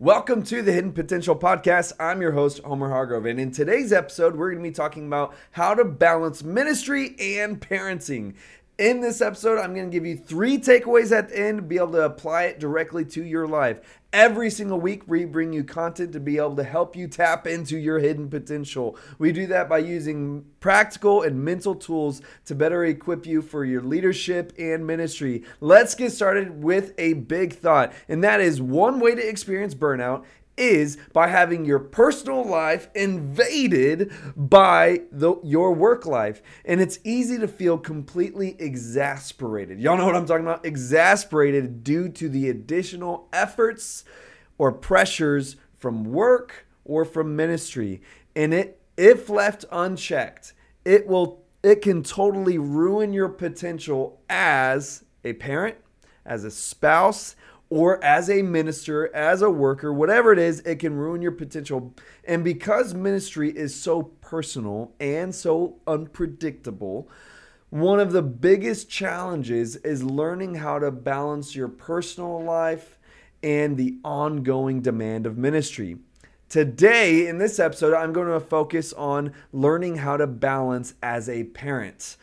Welcome to the Hidden Potential Podcast. I'm your host, Homer Hargrove. And in today's episode, we're going to be talking about how to balance ministry and parenting. In this episode, I'm going to give you three takeaways at the end be able to apply it directly to your life. Every single week, we bring you content to be able to help you tap into your hidden potential. We do that by using practical and mental tools to better equip you for your leadership and ministry. Let's get started with a big thought, and that is one way to experience burnout is by having your personal life invaded by the, your work life. And it's easy to feel completely exasperated. Y'all know what I'm talking about? Exasperated due to the additional efforts or pressures from work or from ministry. And it if left unchecked, it will it can totally ruin your potential as a parent, as a spouse, or as a minister, as a worker, whatever it is, it can ruin your potential. And because ministry is so personal and so unpredictable, one of the biggest challenges is learning how to balance your personal life and the ongoing demand of ministry. Today, in this episode, I'm going to focus on learning how to balance as a parent.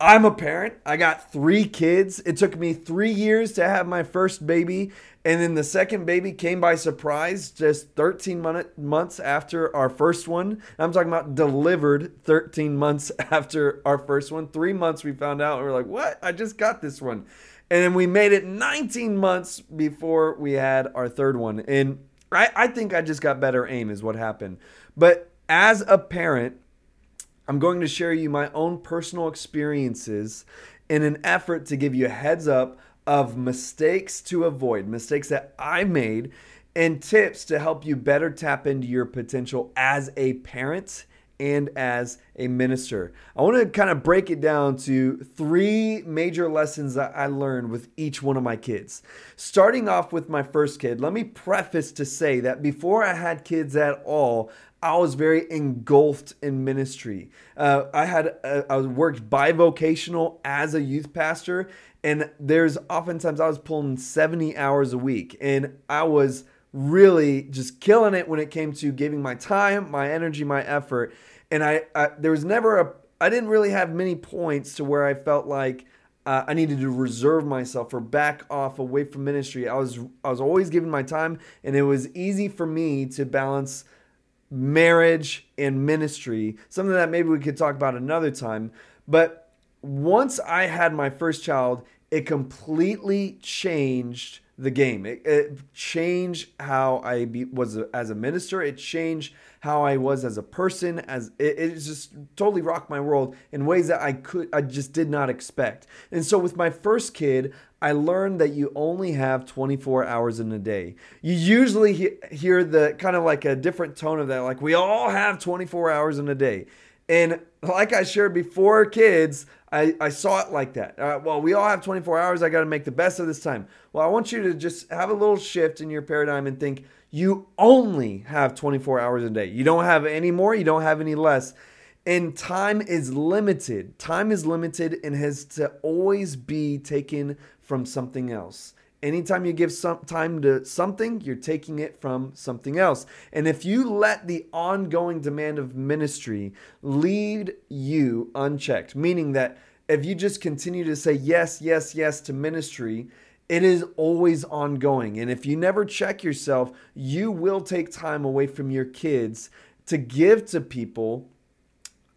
I'm a parent. I got three kids. It took me three years to have my first baby. And then the second baby came by surprise just 13 months after our first one. I'm talking about delivered 13 months after our first one. Three months we found out. We are like, what? I just got this one. And then we made it 19 months before we had our third one. And I, I think I just got better aim, is what happened. But as a parent, I'm going to share you my own personal experiences in an effort to give you a heads up of mistakes to avoid, mistakes that I made, and tips to help you better tap into your potential as a parent and as a minister. I want to kind of break it down to three major lessons that I learned with each one of my kids. Starting off with my first kid, let me preface to say that before I had kids at all, I was very engulfed in ministry. Uh, I had uh, I worked bivocational as a youth pastor, and there's oftentimes I was pulling 70 hours a week, and I was really just killing it when it came to giving my time, my energy, my effort. And I, I there was never a I didn't really have many points to where I felt like uh, I needed to reserve myself or back off away from ministry. I was I was always giving my time, and it was easy for me to balance marriage and ministry, something that maybe we could talk about another time. But once I had my first child, it completely changed the game. It, it changed how I be, was a, as a minister. It changed how I was as a person. As it, it just totally rocked my world in ways that I could, I just did not expect. And so with my first kid, I learned that you only have 24 hours in a day. You usually he- hear the kind of like a different tone of that, like we all have 24 hours in a day. And like I shared before, kids, I, I saw it like that. Uh, well, we all have 24 hours. I got to make the best of this time. Well, I want you to just have a little shift in your paradigm and think you only have 24 hours a day. You don't have any more, you don't have any less. And time is limited. Time is limited and has to always be taken from something else. Anytime you give some time to something, you're taking it from something else. And if you let the ongoing demand of ministry lead you unchecked, meaning that if you just continue to say yes, yes, yes to ministry, it is always ongoing. And if you never check yourself, you will take time away from your kids to give to people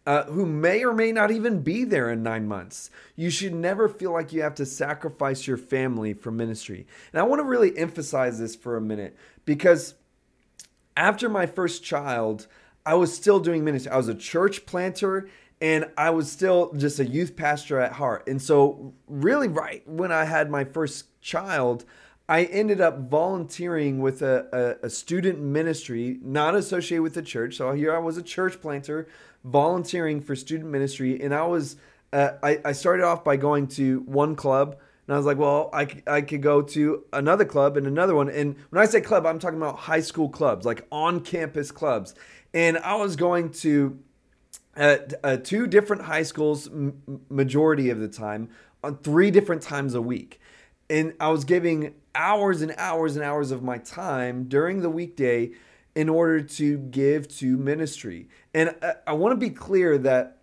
uh, who may or may not even be there in nine months. You should never feel like you have to sacrifice your family for ministry. And I want to really emphasize this for a minute because after my first child, I was still doing ministry. I was a church planter and I was still just a youth pastor at heart. And so, really, right when I had my first child, I ended up volunteering with a, a, a, student ministry not associated with the church. So here I was a church planter volunteering for student ministry, and I was uh, I, I started off by going to one club. And I was like, well, I, I could go to another club and another one. And when I say club, I'm talking about high school clubs, like on campus clubs. And I was going to uh, uh, two different high schools, m- majority of the time, on three different times a week. and I was giving hours and hours and hours of my time during the weekday in order to give to ministry. And I, I want to be clear that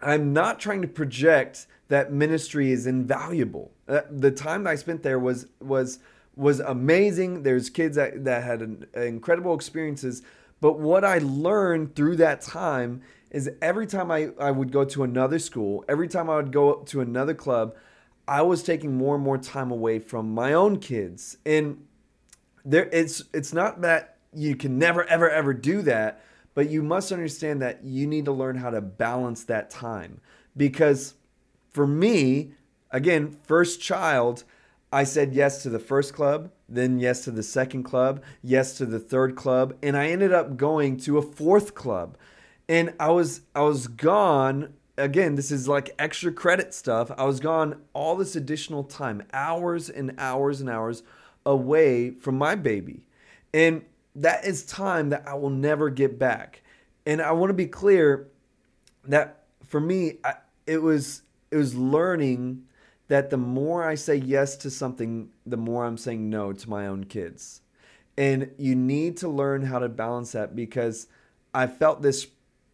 I'm not trying to project that ministry is invaluable. Uh, the time that I spent there was was was amazing. There's kids that, that had an, incredible experiences. But what I learned through that time is every time I, I would go to another school, every time I would go to another club, I was taking more and more time away from my own kids. And there it's it's not that you can never ever ever do that, but you must understand that you need to learn how to balance that time. Because for me, again, first child, I said yes to the first club, then yes to the second club, yes to the third club, and I ended up going to a fourth club. And I was I was gone again, this is like extra credit stuff. I was gone all this additional time, hours and hours and hours away from my baby. And that is time that I will never get back. And I want to be clear that for me, I, it was it was learning that the more I say yes to something, the more I'm saying no to my own kids. And you need to learn how to balance that because I felt this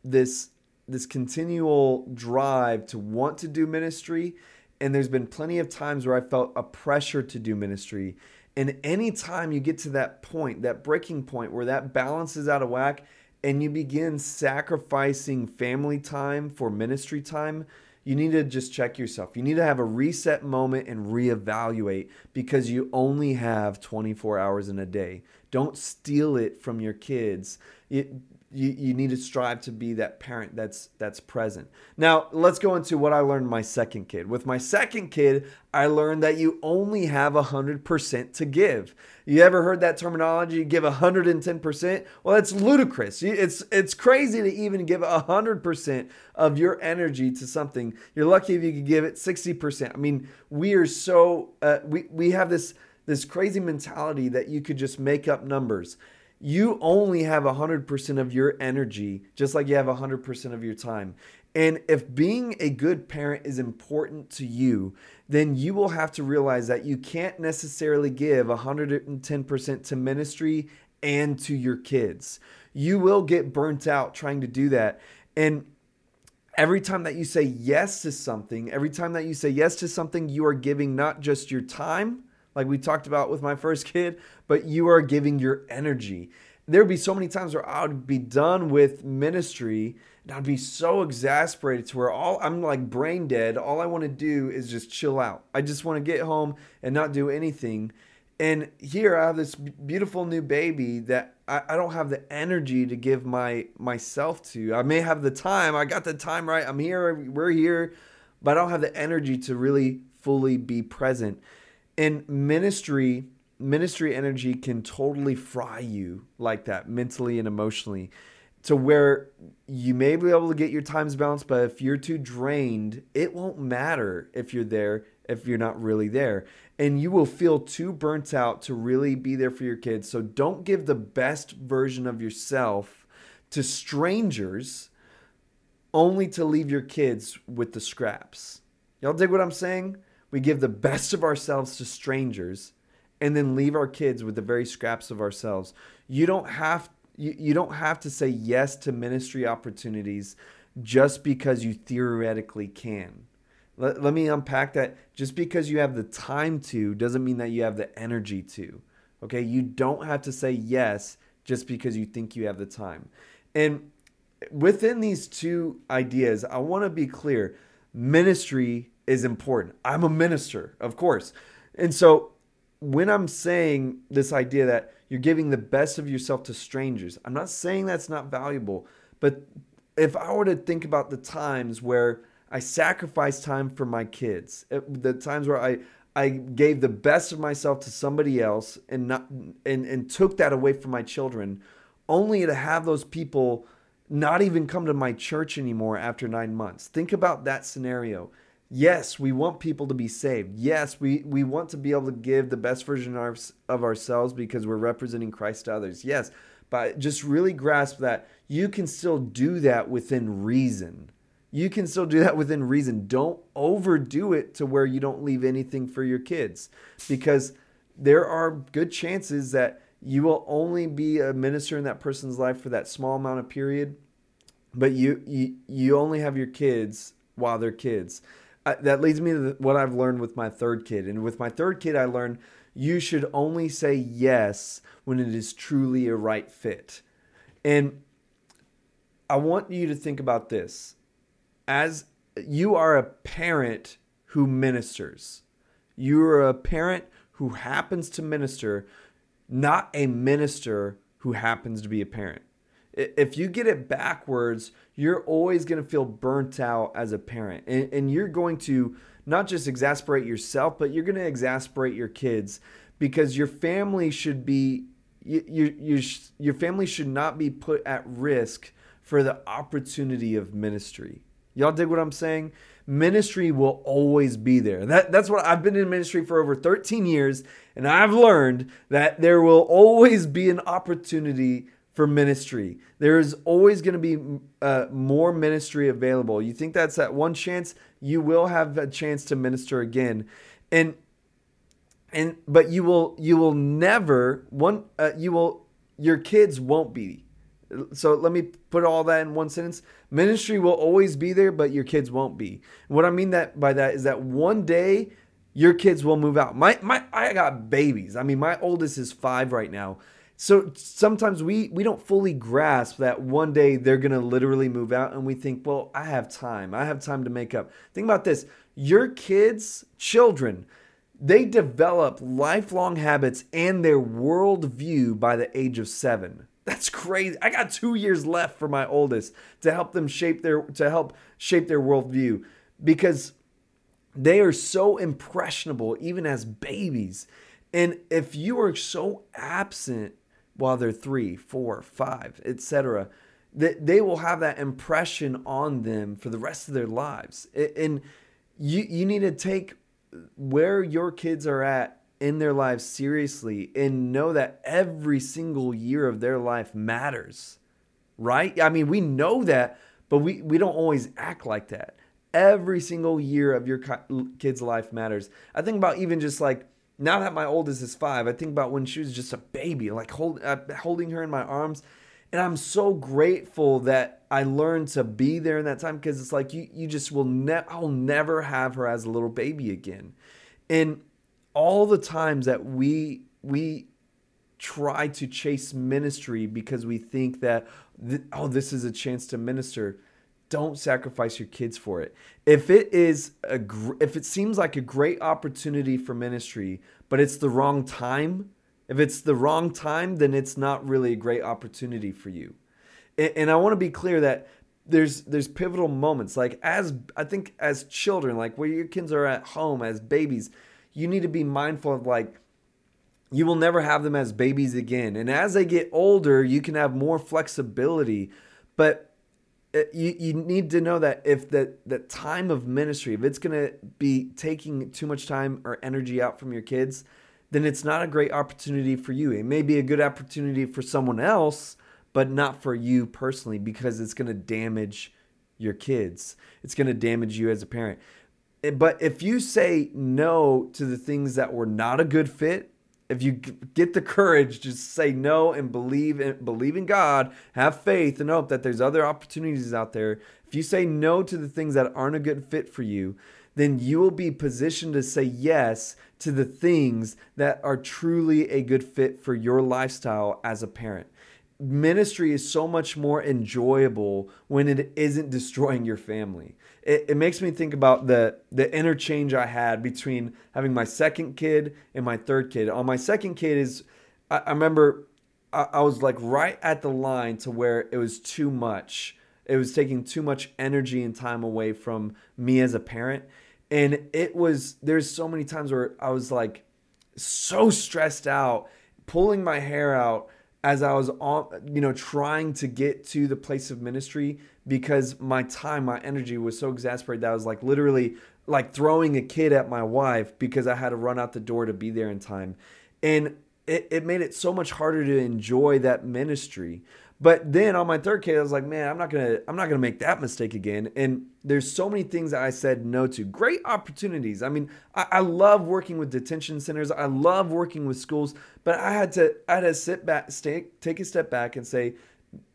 this this continual drive to want to do ministry and there's been plenty of times where I felt a pressure to do ministry. And anytime you get to that point, that breaking point where that balance is out of whack and you begin sacrificing family time for ministry time, you need to just check yourself. You need to have a reset moment and reevaluate because you only have 24 hours in a day. Don't steal it from your kids. It, you, you need to strive to be that parent that's that's present. Now, let's go into what I learned my second kid. With my second kid, I learned that you only have 100% to give. You ever heard that terminology, give 110%? Well, that's ludicrous. It's it's crazy to even give 100% of your energy to something. You're lucky if you could give it 60%. I mean, we are so uh, we we have this this crazy mentality that you could just make up numbers you only have 100% of your energy, just like you have 100% of your time. And if being a good parent is important to you, then you will have to realize that you can't necessarily give 110% to ministry and to your kids. You will get burnt out trying to do that. And every time that you say yes to something, every time that you say yes to something, you are giving not just your time, like we talked about with my first kid, but you are giving your energy. There would be so many times where I would be done with ministry and I'd be so exasperated to where all I'm like brain dead. All I want to do is just chill out. I just want to get home and not do anything. And here I have this beautiful new baby that I, I don't have the energy to give my myself to. I may have the time. I got the time right. I'm here. We're here, but I don't have the energy to really fully be present. And ministry, ministry energy can totally fry you like that mentally and emotionally to where you may be able to get your times balanced, but if you're too drained, it won't matter if you're there if you're not really there. And you will feel too burnt out to really be there for your kids. So don't give the best version of yourself to strangers only to leave your kids with the scraps. Y'all dig what I'm saying? We give the best of ourselves to strangers and then leave our kids with the very scraps of ourselves. You don't have you, you don't have to say yes to ministry opportunities just because you theoretically can. Let, let me unpack that. Just because you have the time to doesn't mean that you have the energy to. Okay? You don't have to say yes just because you think you have the time. And within these two ideas, I want to be clear. Ministry is important. I'm a minister, of course. And so when I'm saying this idea that you're giving the best of yourself to strangers, I'm not saying that's not valuable, but if I were to think about the times where I sacrificed time for my kids, the times where I I gave the best of myself to somebody else and not and, and took that away from my children, only to have those people not even come to my church anymore after nine months. Think about that scenario. Yes, we want people to be saved. Yes, we, we want to be able to give the best version of, of ourselves because we're representing Christ to others. Yes, but just really grasp that you can still do that within reason. you can still do that within reason. Don't overdo it to where you don't leave anything for your kids because there are good chances that you will only be a minister in that person's life for that small amount of period but you you, you only have your kids while they're kids I, that leads me to what i've learned with my third kid. And with my third kid i learned you should only say yes when it is truly a right fit. And i want you to think about this. As you are a parent who ministers you are a parent who happens to minister not a minister who happens to be a parent. If you get it backwards, you're always going to feel burnt out as a parent. And, and you're going to not just exasperate yourself, but you're going to exasperate your kids because your family should be your, your, your family should not be put at risk for the opportunity of ministry. Y'all dig what I'm saying? Ministry will always be there. That, that's what I've been in ministry for over 13 years, and I've learned that there will always be an opportunity for ministry. There is always going to be uh, more ministry available. You think that's that one chance, you will have a chance to minister again. And and but you will you will never one uh, you will your kids won't be so let me put all that in one sentence. Ministry will always be there, but your kids won't be. what I mean that by that is that one day your kids will move out. My my I got babies. I mean, my oldest is five right now. So sometimes we we don't fully grasp that one day they're gonna literally move out, and we think, well, I have time. I have time to make up. Think about this: your kids, children, they develop lifelong habits and their worldview by the age of seven. That's crazy. I got two years left for my oldest to help them shape their to help shape their worldview because they are so impressionable even as babies. And if you are so absent while they're three, four, five, etc., that they will have that impression on them for the rest of their lives. And you you need to take where your kids are at in their lives seriously and know that every single year of their life matters. Right? I mean, we know that, but we, we don't always act like that. Every single year of your kid's life matters. I think about even just like now that my oldest is five, I think about when she was just a baby, like hold, uh, holding her in my arms. And I'm so grateful that I learned to be there in that time because it's like you, you just will never, I'll never have her as a little baby again. And all the times that we we try to chase ministry because we think that th- oh this is a chance to minister don't sacrifice your kids for it if it is a gr- if it seems like a great opportunity for ministry but it's the wrong time if it's the wrong time then it's not really a great opportunity for you and, and i want to be clear that there's there's pivotal moments like as i think as children like where your kids are at home as babies you need to be mindful of like you will never have them as babies again. And as they get older, you can have more flexibility. But you, you need to know that if the, the time of ministry, if it's going to be taking too much time or energy out from your kids, then it's not a great opportunity for you. It may be a good opportunity for someone else, but not for you personally because it's going to damage your kids. It's going to damage you as a parent. Eh, but if you say no to the things that were not a good fit, if you get the courage to say no and believe in believe in God, have faith and hope that there's other opportunities out there. If you say no to the things that aren't a good fit for you, then you will be positioned to say yes to the things that are truly a good fit for your lifestyle as a parent ministry is so much more enjoyable when it isn't destroying your family. It, it, makes me think about the the interchange I had between having my second kid and my third kid. On my second kid is I, I remember I, I was like right at the line to where it was too much. It was taking too much energy and time away from me as a parent. And it was there's so many times where I was like so stressed out, pulling my hair out as I was on, you know, trying to get to the place of ministry because my time, my energy was so exasperated that I was like literally like throwing a kid at my wife because I had to run out the door to be there in time. And it, it made it so much harder to enjoy that ministry. But then on my third kid, I was like, man, I'm not gonna, I'm not gonna make that mistake again. And there's so many things that I said no to. Great opportunities. I mean, I, I love working with detention centers. I love working with schools. But I had to, I had to sit back, stay, take a step back, and say,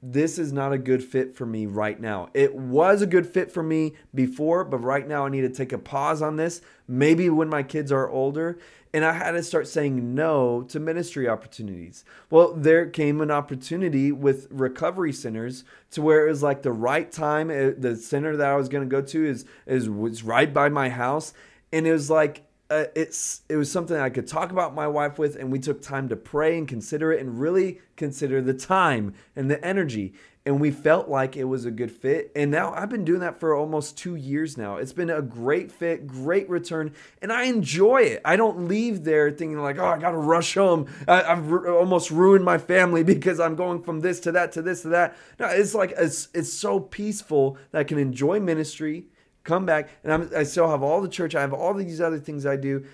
this is not a good fit for me right now. It was a good fit for me before, but right now I need to take a pause on this. Maybe when my kids are older. And I had to start saying no to ministry opportunities. Well, there came an opportunity with recovery centers to where it was like the right time. Uh, the center that I was going to go to is is was right by my house, and it was like uh, it's it was something I could talk about my wife with, and we took time to pray and consider it, and really consider the time and the energy, and we felt like it was a good fit. And now I've been doing that for almost two years now. It's been a great fit, great return, and I enjoy it. I don't leave there thinking like, oh, I got to rush home. I, have almost ruined my family because I'm going from this to that to this to that. No, it's like it's it's so peaceful that I can enjoy ministry come back, and I'm, I still have all the church. I have all these other things I do,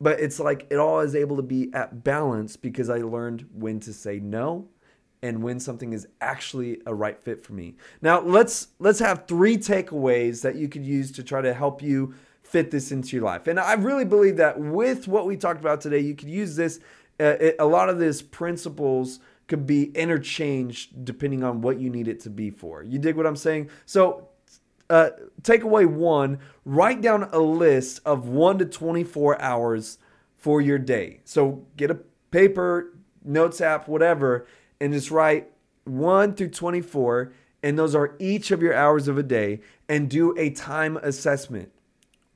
but it's like it all is able to be at balance because I learned when to say no and when something is actually a right fit for me. Now let's let's have three takeaways that you could use to try to help you fit this into your life. And I really believe that with what we talked about today, you could use this. Uh, it, a lot of these principles could be interchanged depending on what you need it to be for. You dig what I'm saying? So uh, takeaway one write down a list of 1 to 24 hours for your day so get a paper notes app whatever and just write 1 through 24 and those are each of your hours of a day and do a time assessment.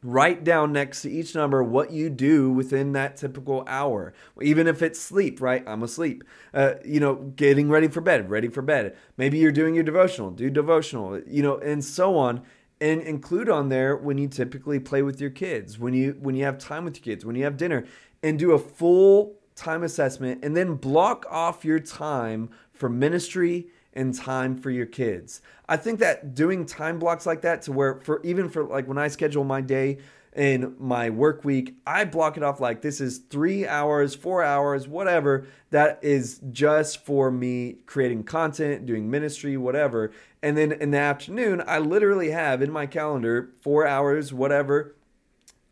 Write down next to each number what you do within that typical hour. Even if it's sleep right? I'm asleep. Uh, you know getting ready for bed ready for bed. Maybe you're doing your devotional do devotional you know and so on. And include on there when you typically play with your kids when you when you have time with your kids when you have dinner and do a full time assessment and then block off your time for ministry and time for your kids. I think that doing time blocks like that to where for even for like when I schedule my day in my work week, I block it off like this is 3 hours, 4 hours, whatever that is just for me creating content, doing ministry, whatever. And then in the afternoon, I literally have in my calendar 4 hours, whatever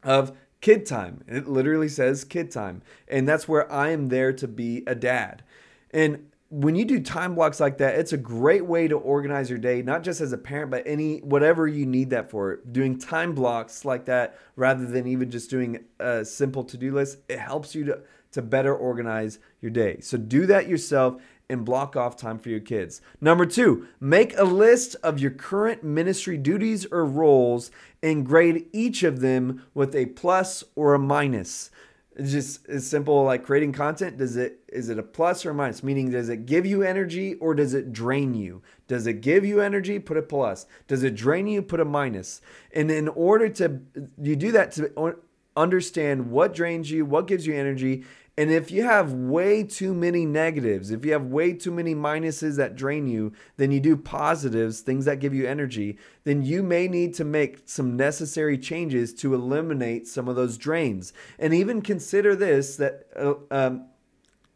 of kid time. It literally says kid time. And that's where I am there to be a dad. And when you do time blocks like that, it's a great way to organize your day, not just as a parent, but any whatever you need that for. Doing time blocks like that rather than even just doing a simple to-do list, it helps you to to better organize your day. So do that yourself and block off time for your kids. Number 2, make a list of your current ministry duties or roles and grade each of them with a plus or a minus. It's just as simple like creating content. Does it is it a plus or a minus? Meaning, does it give you energy or does it drain you? Does it give you energy? Put a plus. Does it drain you? Put a minus. And in order to you do that to understand what drains you, what gives you energy, and if you have way too many negatives, if you have way too many minuses that drain you, then you do positives, things that give you energy, then you may need to make some necessary changes to eliminate some of those drains. And even consider this that uh, um,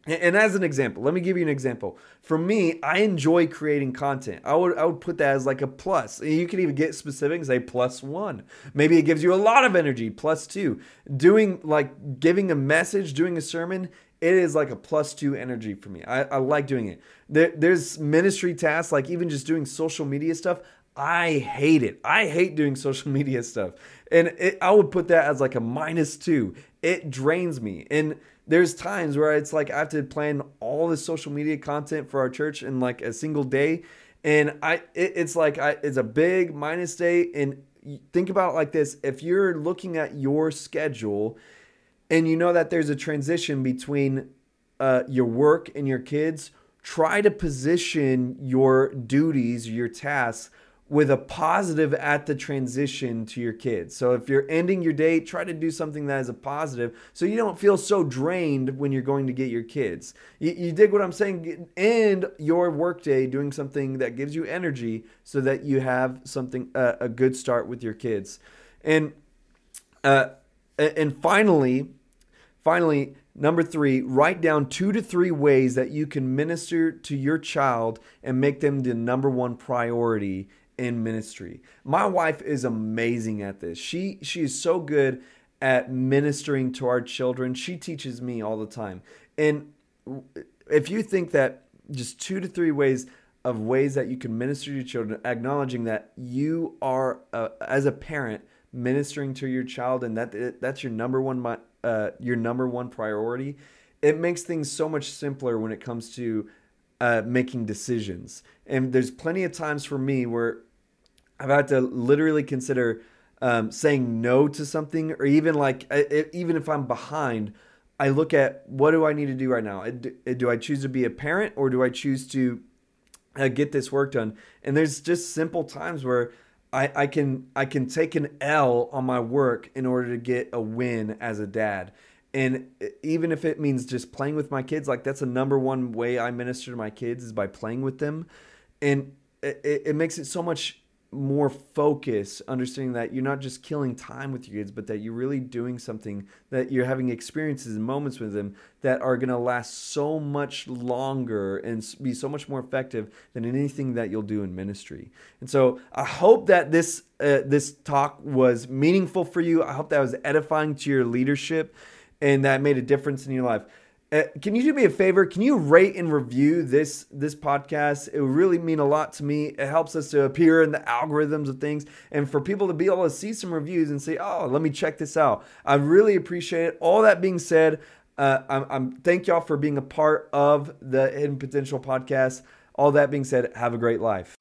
and as an example, let me give you an example. For me, I enjoy creating content. I would I would put that as like a plus. You can even get specific and say plus one. Maybe it gives you a lot of energy, plus two. Doing like giving a message, doing a sermon, it is like a plus two energy for me. I, I like doing it. There, there's ministry tasks, like even just doing social media stuff. I hate it. I hate doing social media stuff. And it, I would put that as like a minus two. It drains me. And there's times where it's like I have to plan all this social media content for our church in like a single day, and I it, it's like I it's a big minus day. And think about it like this: if you're looking at your schedule, and you know that there's a transition between uh, your work and your kids, try to position your duties, your tasks with a positive at the transition to your kids. So if you're ending your day, try to do something that is a positive so you don't feel so drained when you're going to get your kids. You, you dig what I'm saying? End your workday doing something that gives you energy so that you have something uh, a good start with your kids. And uh, and finally, finally Number three, write down two to three ways that you can minister to your child and make them the number one priority in ministry. My wife is amazing at this. She she is so good at ministering to our children. She teaches me all the time. And if you think that just two to three ways of ways that you can minister to your children, acknowledging that you are as a parent ministering to your child and that that's your number one uh, your number one priority, it makes things so much simpler when it comes to uh, making decisions. And there's plenty of times for me where I've had to literally consider um, saying no to something, or even like even if I'm behind, I look at what do I need to do right now. Do I choose to be a parent or do I choose to uh, get this work done? And there's just simple times where I, I can I can take an L on my work in order to get a win as a dad. And even if it means just playing with my kids, like that's the number one way I minister to my kids is by playing with them. And it, it makes it so much more focus, understanding that you're not just killing time with your kids, but that you're really doing something that you're having experiences and moments with them that are going to last so much longer and be so much more effective than anything that you'll do in ministry. And so I hope that this uh, this talk was meaningful for you. I hope that was edifying to your leadership and that made a difference in your life. Uh, can you do me a favor? Can you rate and review this this podcast? It would really mean a lot to me. It helps us to appear in the algorithms of things, and for people to be able to see some reviews and say, "Oh, let me check this out." I really appreciate it. All that being said, uh, I'm, I'm thank y'all for being a part of the Hidden Potential podcast. All that being said, have a great life.